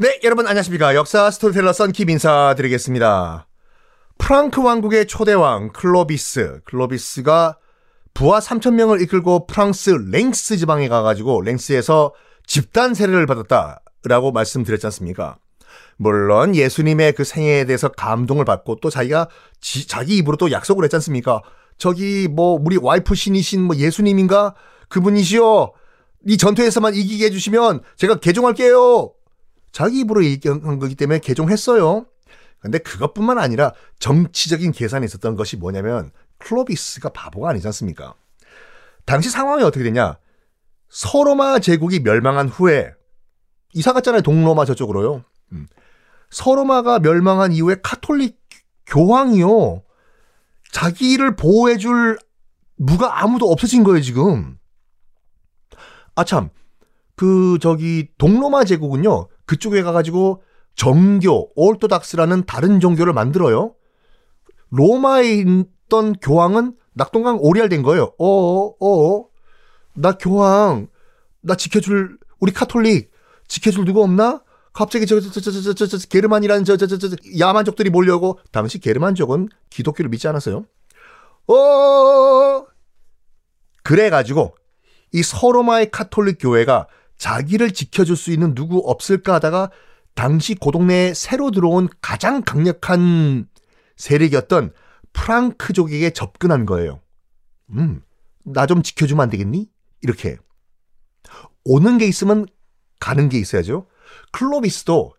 네, 여러분 안녕하십니까. 역사 스토리텔러 썬킵 인사드리겠습니다. 프랑크 왕국의 초대왕 클로비스, 클로비스가 부하 3천명을 이끌고 프랑스 랭스 지방에 가가지고 랭스에서 집단 세례를 받았다라고 말씀드렸지 않습니까? 물론 예수님의 그 생애에 대해서 감동을 받고 또 자기가 지, 자기 입으로 또 약속을 했지 않습니까? 저기 뭐 우리 와이프 신이신 뭐 예수님인가 그분이시여 이 전투에서만 이기게 해주시면 제가 개종할게요. 자기 입으로 얘기한 거기 때문에 개종했어요. 근데 그것뿐만 아니라 정치적인 계산이 있었던 것이 뭐냐면 클로비스가 바보가 아니지 않습니까? 당시 상황이 어떻게 되냐? 서로마 제국이 멸망한 후에 이사 갔잖아요. 동로마 저쪽으로요. 음. 서로마가 멸망한 이후에 카톨릭 교황이요. 자기를 보호해줄 무가 아무도 없어진 거예요, 지금. 아, 참. 그, 저기, 동로마 제국은요, 그쪽에 가가지고 정교, 올토닥스라는 다른 종교를 만들어요. 로마에 있던 교황은 낙동강 오리알 된 거예요. 어어, 어어. 나 교황, 나 지켜줄, 우리 카톨릭, 지켜줄 누구 없나? 갑자기 저, 저, 저, 저, 저, 저, 저, 게르만이라는 저, 저, 저, 저, 야만족들이 몰려오고, 당시 게르만족은 기독교를 믿지 않았어요. 어, 그래가지고, 이 서로마의 카톨릭 교회가 자기를 지켜줄 수 있는 누구 없을까 하다가 당시 고동네에 새로 들어온 가장 강력한 세력이었던 프랑크족에게 접근한 거예요. 음, 나 좀 지켜주면 안 되겠니? 이렇게. 오는 게 있으면 가는 게 있어야죠. 클로비스도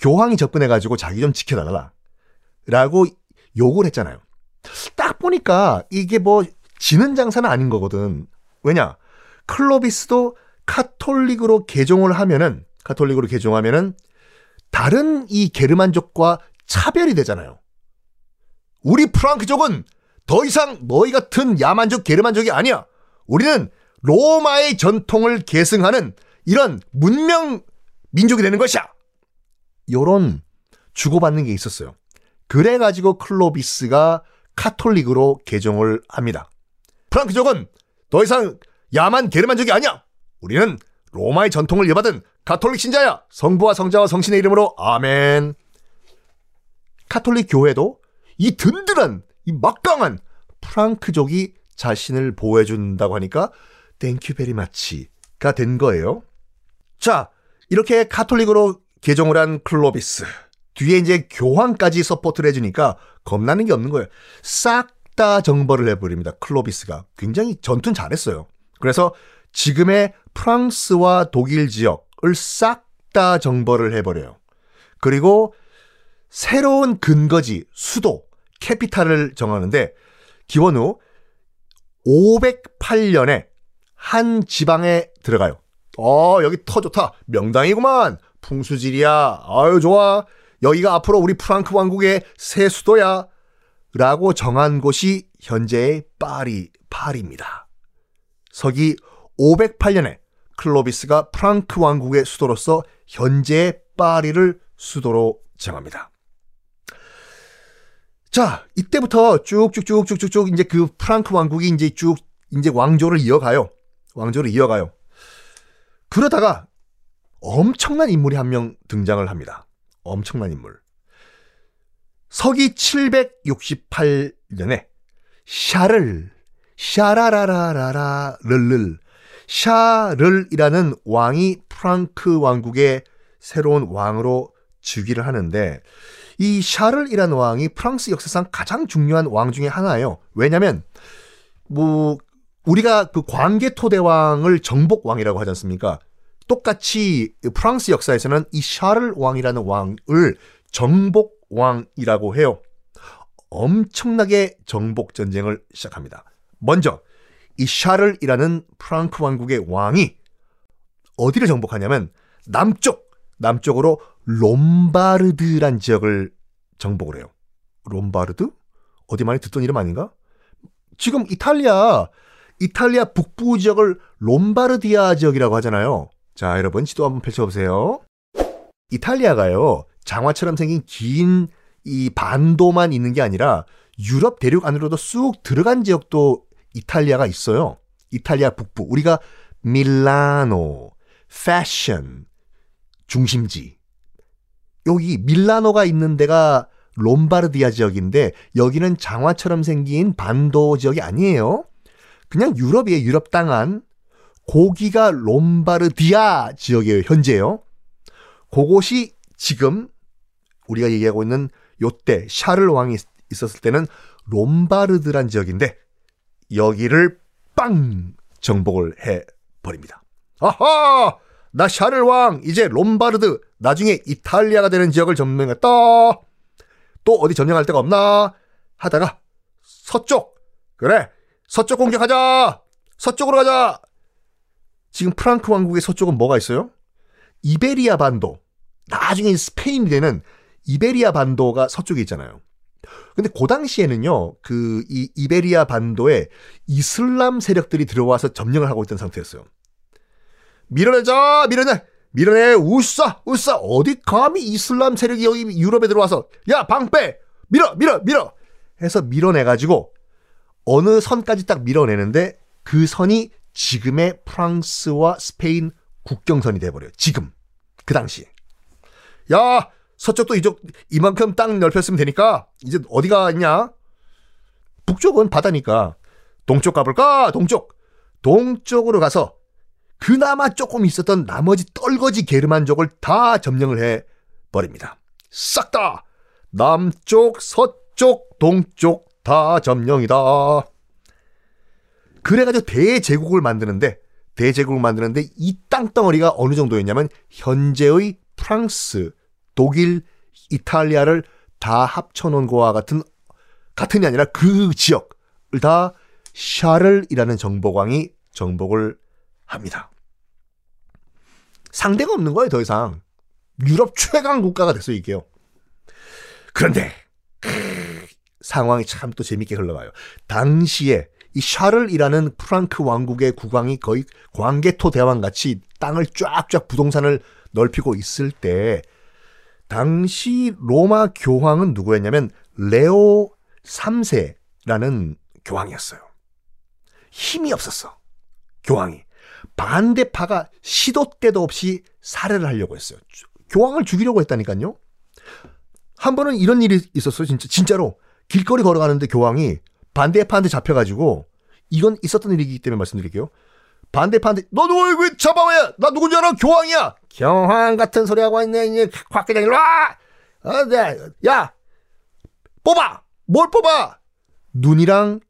교황이 접근해가지고 자기 좀 지켜달라. 라고 욕을 했잖아요. 딱 보니까 이게 뭐 지는 장사는 아닌 거거든. 왜냐? 클로비스도 카톨릭으로 개종을 하면은 카톨릭으로 개종하면은 다른 이 게르만족과 차별이 되잖아요. 우리 프랑크족은 더 이상 너희 같은 야만족 게르만족이 아니야. 우리는 로마의 전통을 계승하는 이런 문명 민족이 되는 것이야. 요런 주고받는 게 있었어요. 그래가지고 클로비스가 카톨릭으로 개종을 합니다. 프랑크족은 더 이상 야만 게르만족이 아니야. 우리는 로마의 전통을 이어받은 가톨릭 신자야. 성부와 성자와 성신의 이름으로 아멘. 카톨릭 교회도 이 든든한 이 막강한 프랑크족이 자신을 보호해준다고 하니까 thank you very much가 된 거예요. 자, 이렇게 카톨릭으로 개종을 한 클로비스. 뒤에 이제 교황까지 support를 해주니까 겁나는 게 없는 거예요. 싹 다 정벌을 해버립니다. 클로비스가. 굉장히 전투는 잘했어요. 그래서 지금의 프랑스와 독일 지역을 싹 다 정벌을 해버려요. 그리고 새로운 근거지, 수도, capital을 정하는데 기원 후 508년에 한 지방에 들어가요. 어, 여기 터 좋다. 명당이구만. 풍수지리야. 아유, 좋아. 여기가 앞으로 우리 프랑크 왕국의 새 수도야. 라고 정한 곳이 현재의 파리, 파리입니다. 서기 508년에 클로비스가 프랑크 왕국의 수도로서 현재의 파리를 수도로 정합니다. 자, 이때부터 쭉쭉쭉쭉쭉쭉 이제 그 프랑크 왕국이 이제 쭉 이제 왕조를 이어가요. 왕조를 이어가요. 그러다가 엄청난 인물이 한 명 등장을 합니다. 엄청난 인물. 서기 768년에 샤를 샤라라라라라 르를 샤를이라는 왕이 프랑크 왕국의 새로운 왕으로 즉위를 하는데 이 샤를이라는 왕이 프랑스 역사상 가장 중요한 왕 중에 하나예요. 왜냐면 뭐 우리가 그 광개토 대왕을 정복 왕이라고 하지 않습니까? 똑같이 프랑스 역사에서는 이 샤를 왕이라는 왕을 정복 왕이라고 해요. 엄청나게 정복 전쟁을 시작합니다. 먼저 이 샤를이라는 프랑크 왕국의 왕이 어디를 정복하냐면 남쪽 남쪽으로 롬바르드란 지역을 정복을 해요. 롬바르드? 어디 많이 듣던 이름 아닌가? 지금 이탈리아 이탈리아 북부 지역을 롬바르디아 지역이라고 하잖아요. 자, 여러분 지도 한번 펼쳐 보세요. 이탈리아가요, 장화처럼 생긴 긴 이 반도만 있는 게 아니라 유럽 대륙 안으로도 쑥 들어간 지역도 이탈리아가 있어요. 이탈리아 북부. 우리가 밀라노, 패션, 중심지. 여기 밀라노가 있는 데가 롬바르디아 지역인데 여기는 장화처럼 생긴 반도 지역이 아니에요. 그냥 유럽이에요. 유럽 땅안. 고기가 롬바르디아 지역이에요. 현재요. 그곳이 지금 우리가 얘기하고 있는 요때 샤를 왕이 있었을 때는 롬바르드란 지역인데 여기를 빵 정복을 해 버립니다. 아하! 나 샤를 왕 이제 롬바르드 나중에 이탈리아가 되는 지역을 점령했다. 또 어디 점령할 데가 없나 하다가 서쪽 그래 서쪽 공격하자 서쪽으로 가자 지금 프랑크 왕국의 서쪽은 뭐가 있어요? 이베리아 반도 나중에 스페인이 되는 이베리아 반도가 서쪽에 있잖아요. 근데 그 당시에는요, 그, 이 이베리아 반도에 이슬람 세력들이 들어와서 점령을 하고 있던 상태였어요. 밀어내자! 밀어내! 밀어내! 우싸! 우싸! 어디 감히 이슬람 세력이 여기 유럽에 들어와서, 야, 방 빼! 밀어! 밀어! 밀어! 해서 밀어내가지고, 어느 선까지 딱 밀어내는데, 그 선이 지금의 프랑스와 스페인 국경선이 돼버려요. 지금. 그 당시에. 야! 서쪽도 이쪽 이만큼 땅 넓혔으면 되니까 이제 어디가 있냐? 북쪽은 바다니까 동쪽 가볼까? 동쪽. 동쪽으로 가서 그나마 조금 있었던 나머지 떨거지 게르만족을 다 점령을 해 버립니다. 싹 다 남쪽, 서쪽, 동쪽 다 점령이다. 그래가지고 대제국을 만드는데 대제국을 만드는데 이 땅덩어리가 어느 정도였냐면 현재의 프랑스, 독일, 이탈리아를 다 합쳐놓은 거와 같은 같은이 아니라 그 지역을 다 샤를이라는 정복왕이 정복을 합니다. 상대가 없는 거예요, 더 이상. 유럽 최강 국가가 됐어요, 이게요. 그런데 상황이 참 또 재밌게 흘러가요. 당시에 이 샤를이라는 프랑크 왕국의 국왕이 거의 광개토 대왕 같이 땅을 쫙쫙 부동산을 넓히고 있을 때 당시 로마 교황은 누구였냐면 레오 3세라는 교황이었어요. 힘이 없었어. 교황이. 반대파가 시도 때도 없이 살해를 하려고 했어요. 교황을 죽이려고 했다니까요. 한 번은 이런 일이 있었어요. 진짜 진짜로 길거리 걸어가는데 교황이 반대파한테 잡혀가지고 이건 있었던 일이기 때문에 말씀드릴게요. 반대파한테 너 누구 왜 잡아와야 나 누군지 알아 교황이야 교황 같은 소리 하고 있네 이제 곽기장 일로 와! 어, 네. 야! 뽑아! 뭘 뽑아? 눈이랑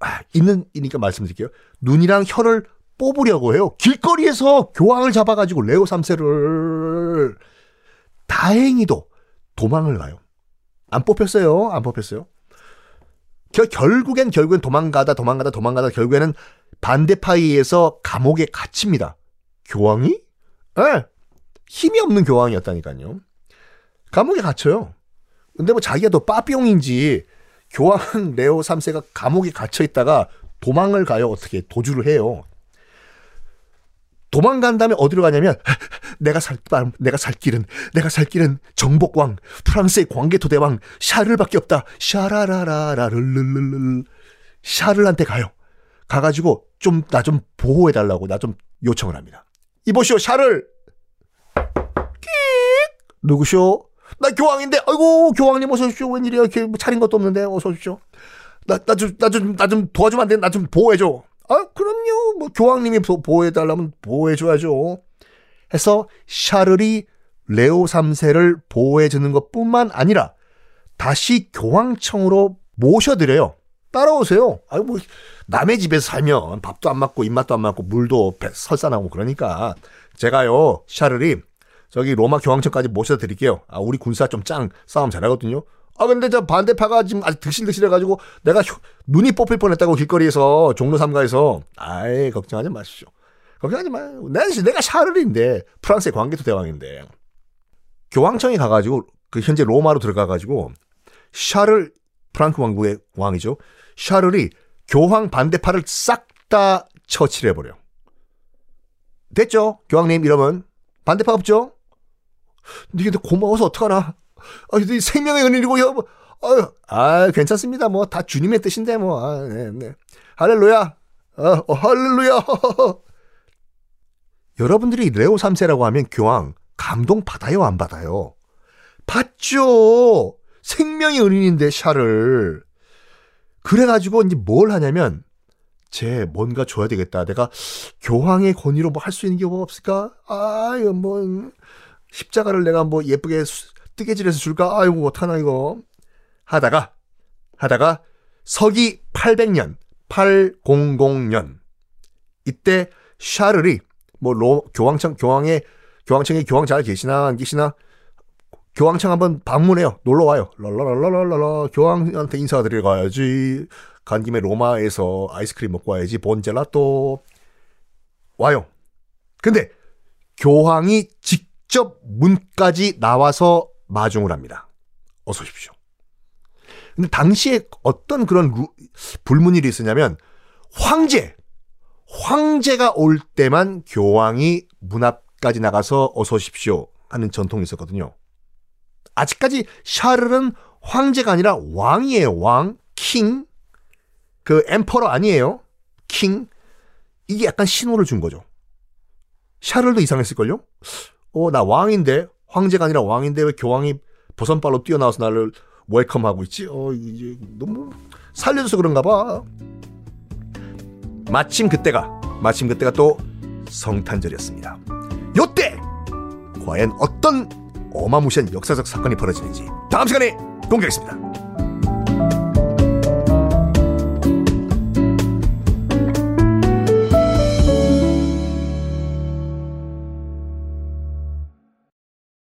아, 있는 이니까 말씀드릴게요. 눈이랑 혀를 뽑으려고 해요. 길거리에서 교황을 잡아가지고 레오 3세를. 다행히도 도망을 가요. 안 뽑혔어요. 안 뽑혔어요. 결, 결국엔 결국엔 도망가다 도망가다 도망가다 결국에는 반대파이에서 감옥에 갇힙니다. 교황이? 예. 네. 힘이 없는 교황이었다니까요. 감옥에 갇혀요. 근데 뭐 자기가 더 빠삐용인지 교황 레오 3세가 감옥에 갇혀 있다가 도망을 가요. 어떻게 도주를 해요. 도망간 다음에 어디로 가냐면 내가 살 내가 살 길은 내가 살 길은 정복왕 프랑스의 광개토 대왕 샤를밖에 없다. 샤라라라라르르르 샤를한테 가요. 가가지고 좀 나좀 보호해 달라고 나 좀 요청을 합니다. 이보시오 샤를 끽 누구시오? 나 교황인데 아이고 교황님 어서 오십시오 웬일이야 이렇게 뭐 차린 것도 없는데 어서 오십시오. 나 나 좀 나 좀 나 좀 도와주면 안 돼? 나 좀 보호해 줘. 아, 그럼요. 뭐 교황님이 보호해달라면 보호해줘야죠. 해서 샤를이 레오 3세를 보호해주는 것 뿐만 아니라 다시 교황청으로 모셔드려요. 따라오세요. 아유, 뭐, 남의 집에서 살면 밥도 안 맞고 입맛도 안 맞고 물도 설산하고 그러니까 제가요, 샤를이 저기 로마 교황청까지 모셔드릴게요. 아, 우리 군사 좀 짱 싸움 잘하거든요. 아 근데 저 반대파가 지금 아직 득실득실해가지고 내가 휴, 눈이 뽑힐 뻔했다고 길거리에서 종로 삼가에서 아이 걱정하지 마시죠. 걱정하지 마요. 내가, 내가 샤를인데 프랑스의 광개토 대왕인데 교황청에 가가지고 그 현재 로마로 들어가가지고 샤를 프랑크 왕국의 왕이죠. 샤를이 교황 반대파를 싹 다 처치해버려. 됐죠? 교황님 이러면 반대파 없죠? 근데 고마워서 어떡하나. 아, 생명의 은혜이고, 여, 아유, 아, 괜찮습니다. 뭐, 다 주님의 뜻인데, 뭐, 아, 네, 네. 할렐루야. 어, 어, 할렐루야. 여러분들이 레오 3세라고 하면 교황, 감동 받아요, 안 받아요? 받죠. 생명의 은인인데 샤를. 그래가지고 이제 뭘 하냐면 쟤 뭔가 줘야 되겠다. 내가 교황의 권위로 뭐 할 수 있는 게 뭐 없을까? 아, 이거 뭐 십자가를 내가 뭐 예쁘게 뜨개질해서 줄까? 아이고 어떡하나 이거. 하다가 하다가 서기 800년 800년 이때 샤를이 뭐 로, 교황청 교황의 교황청에 교황 잘 계시나 안 계시나 교황청 한번 방문해요. 놀러 와요. 랄랄랄랄랄라 교황한테 인사드리러 가야지. 간 김에 로마에서 아이스크림 먹고 와야지. 본젤라또 와요. 근데 교황이 직접 문까지 나와서 마중을 합니다. 어서 오십시오. 근데 당시에 어떤 그런 루, 불문일이 있었냐면 황제 황제가 올 때만 교황이 문 앞까지 나가서 어서 오십시오 하는 전통이 있었거든요. 아직까지 샤를은 황제가 아니라 왕이에요. 왕, 킹. 그 엠퍼러 아니에요. 킹. 이게 약간 신호를 준 거죠. 샤를도 이상했을걸요? 어, 나 왕인데 황제가 아니라 왕인데 왜 교황이 버선발로 뛰어나와서 나를 웰컴하고 있지? 어, 이제 너무 살려줘서 그런가 봐. 마침 그때가 마침 그때가 또 성탄절이었습니다. 요때 과연 어떤 어마무시한 역사적 사건이 벌어지는지 다음 시간에 공개하겠습니다.